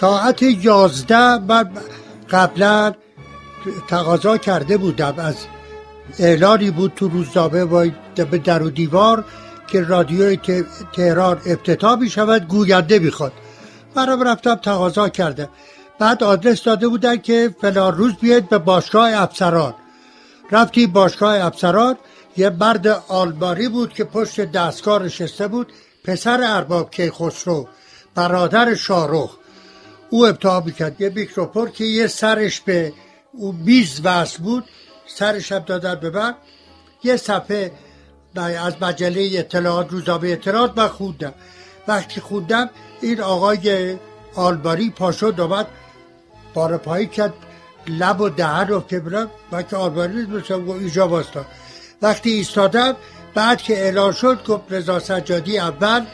ساعت یازده من قبلا تقاضا کرده بودم. از اعلانی بود تو روزنامه و در و دیوار که رادیو تهران افتتاح می شود گوینده می‌خواد. منم رفتم تقاضا کرده بعد آدرس داده بودن که فلان روز بیاید به باشگاه افسران. رفتی باشگاه افسران یه مرد آلمانی بود که پشت دستگاه نشسته بود پسر ارباب خسرو برادر شارخ او ابتحا می‌کرد. یه میکروفون که یه سرش به او میز وصل بود سرش هم دادن به من. یه صفحه از مجله اطلاعات روزنامه اطلاعات من خوندم. وقتی خوندم این آقای آلباری پاشد اومد بار پایی کرد لب و دهن رو که برم من که آلباری نیست و اینجا واستا وقتی ایستادم بعد که اعلان شد گفت رضا سجادی اول